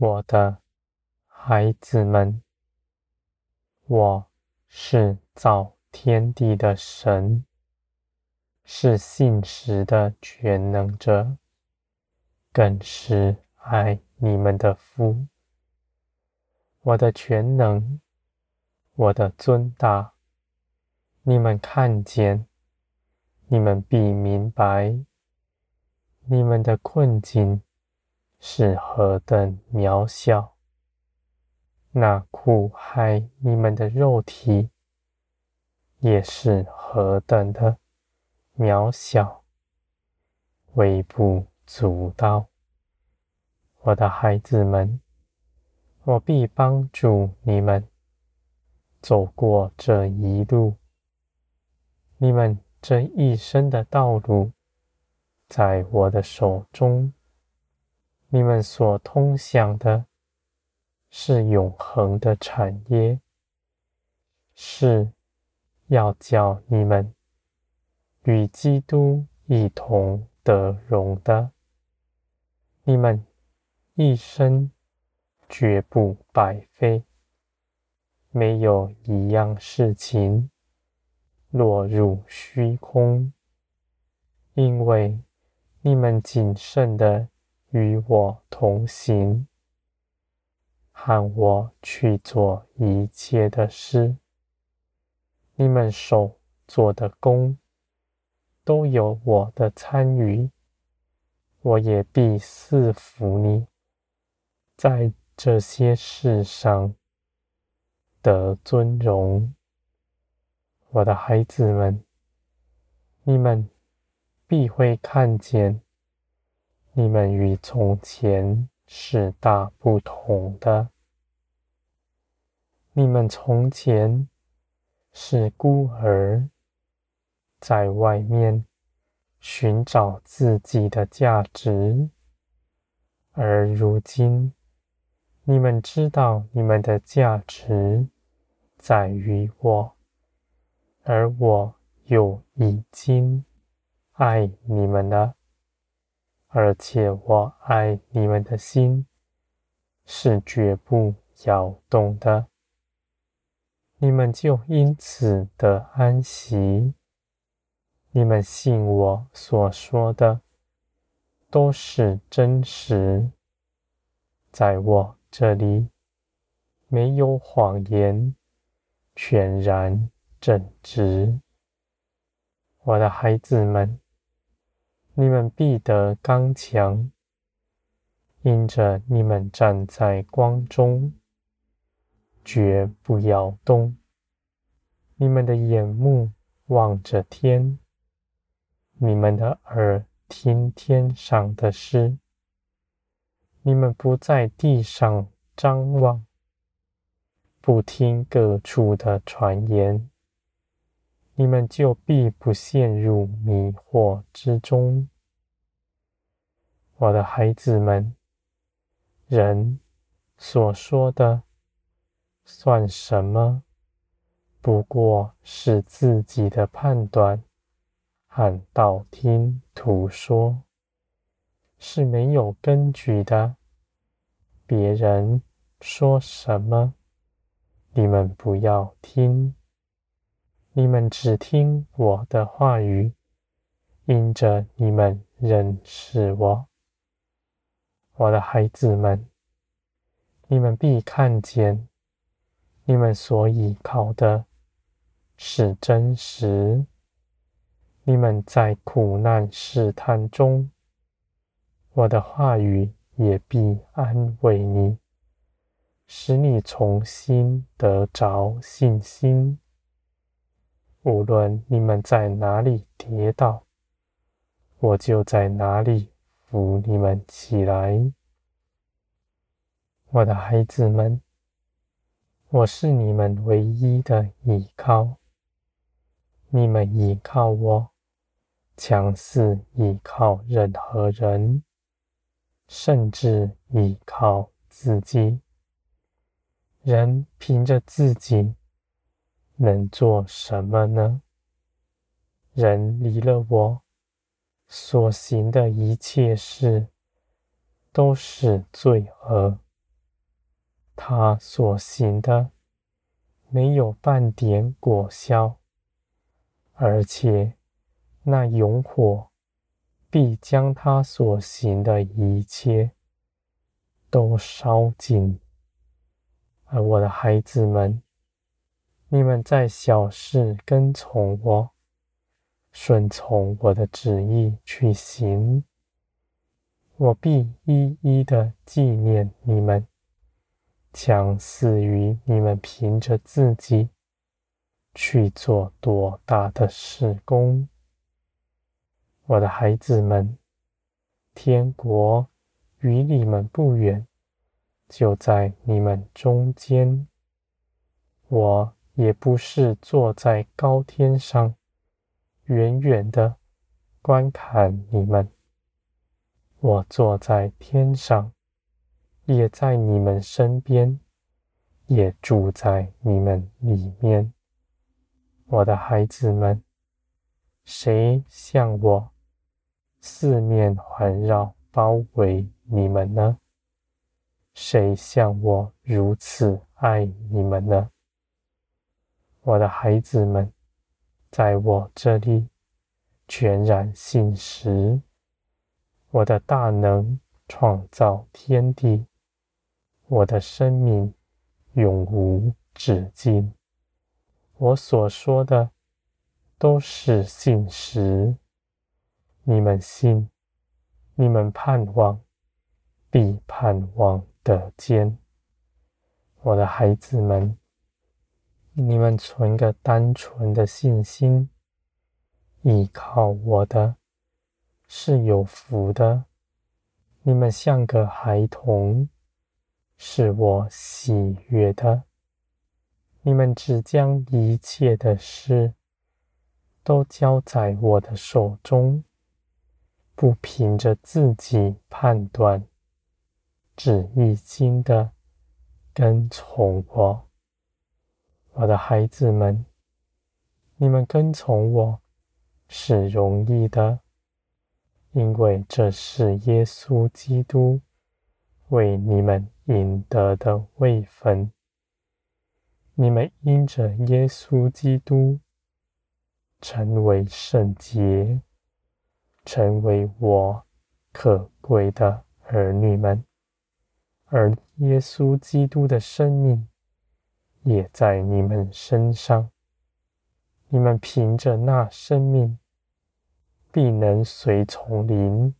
我的孩子们，我是造天地的神，是信实的全能者，更是爱你们的父。我的全能，我的尊大，你们看见，你们必明白，你们的困境是何等渺小，那苦害你们的肉体也是何等的渺小，微不足道。我的孩子们。我必帮助你们走过这一路，你们这一生的道路，在我的手中。你们所通向的，是永恒的产业，是要叫你们与基督一同得荣的。你们一生。绝不白费，没有一样事情落入虚空，因为你们谨慎的与我同行，和我去做一切的事。你们手做的工，都有我的参与，我也必赐福你，在这些事上得尊荣，我的孩子们，你们必会看见，你们与从前是大不同的。你们从前是孤儿，在外面寻找自己的价值，而如今。你们知道，你们的价值在于我，而我又已经爱你们了，而且我爱你们的心是绝不摇动的。你们就因此得安息。你们信我所说的都是真实，在我。这里没有谎言，全然正直。我的孩子们，你们必得刚强，因着你们站在光中，绝不摇动。你们的眼目望着天，你们的耳听天上的事。你们不在地上张望，不听各处的传言，你们就必不陷入迷惑之中。我的孩子们，人所说的算什么？不过是自己的判断和道听途说，是没有根据的。别人说什么，你们不要听，你们只听我的话语，因着你们认识我。我的孩子们，你们必看见，你们所依靠的是真实。你们在苦难试探中，我的话语。也必安慰你，使你重新得着信心。无论你们在哪里跌倒，我就在哪里扶你们起来。我的孩子们，我是你们唯一的依靠。你们依靠我，强似依靠任何人。甚至依靠自己，人凭着自己能做什么呢？人离了我所行的一切事，都是罪恶，他所行的没有半点果效，而且那勇火必将他所行的一切都烧尽。而我的孩子们，你们在小事跟从我，顺从我的旨意去行，我必一一的纪念你们，强似于你们凭着自己去做多大的事工。我的孩子们，天国与你们不远。就在你们中间，我也不是坐在高天上，远远的观看你们。我坐在天上，也在你们身边，也住在你们里面。我的孩子们，谁像我四面环绕包围你们呢？谁像我如此爱你们呢？我的孩子们，在我这里全然信实。我的大能创造天地，我的生命永无止境。我所说的都是信实。你们信，你们盼望，必盼望。的间，我的孩子们，你们存个单纯的信心，依靠我的，是有福的。你们像个孩童，是我喜悦的。你们只将一切的事都交在我的手中，不凭着自己判断。只一心的跟从我，我的孩子们，你们跟从我是容易的，因为这是耶稣基督为你们赢得的位分。你们因着耶稣基督成为圣洁，成为我可贵的儿女们。而耶稣基督的生命也在你们身上，你们凭着那生命，必能随从灵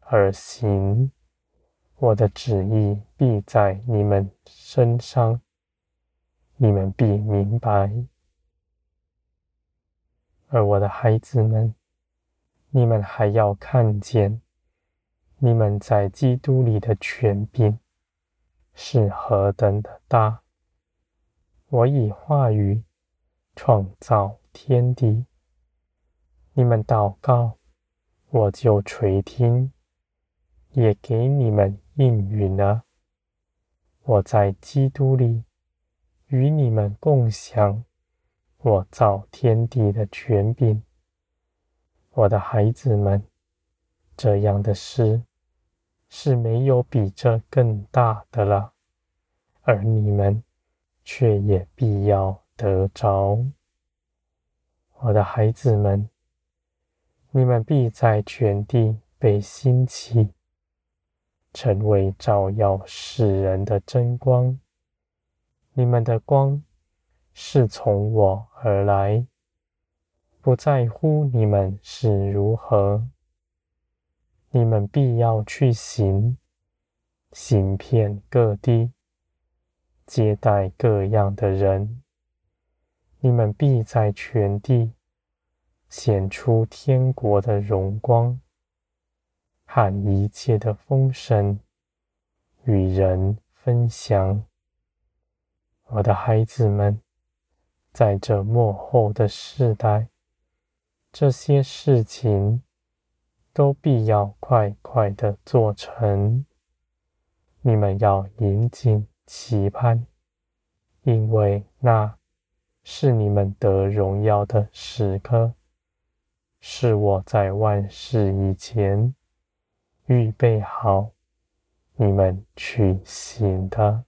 而行。我的旨意必在你们身上，你们必明白。而我的孩子们，你们还要看见，你们在基督里的权柄。是何等的大！我以话语创造天地，你们祷告，我就垂听，也给你们应允了。我在基督里与你们共享我造天地的权柄，我的孩子们，这样的事。是没有比这更大的了，而你们却也必要得着。我的孩子们，你们必在全地被兴起，成为照耀世人的真光。你们的光是从我而来，不在乎你们是如何。你们必要去行，行遍各地，接待各样的人。你们必在全地显出天国的荣光，和一切的丰盛与人分享。我的孩子们，在这末后的世代，这些事情。都必要快快的做成，你们要引颈期盼，因为那是你们得荣耀的时刻，是我在万事以前预备好你们去行的。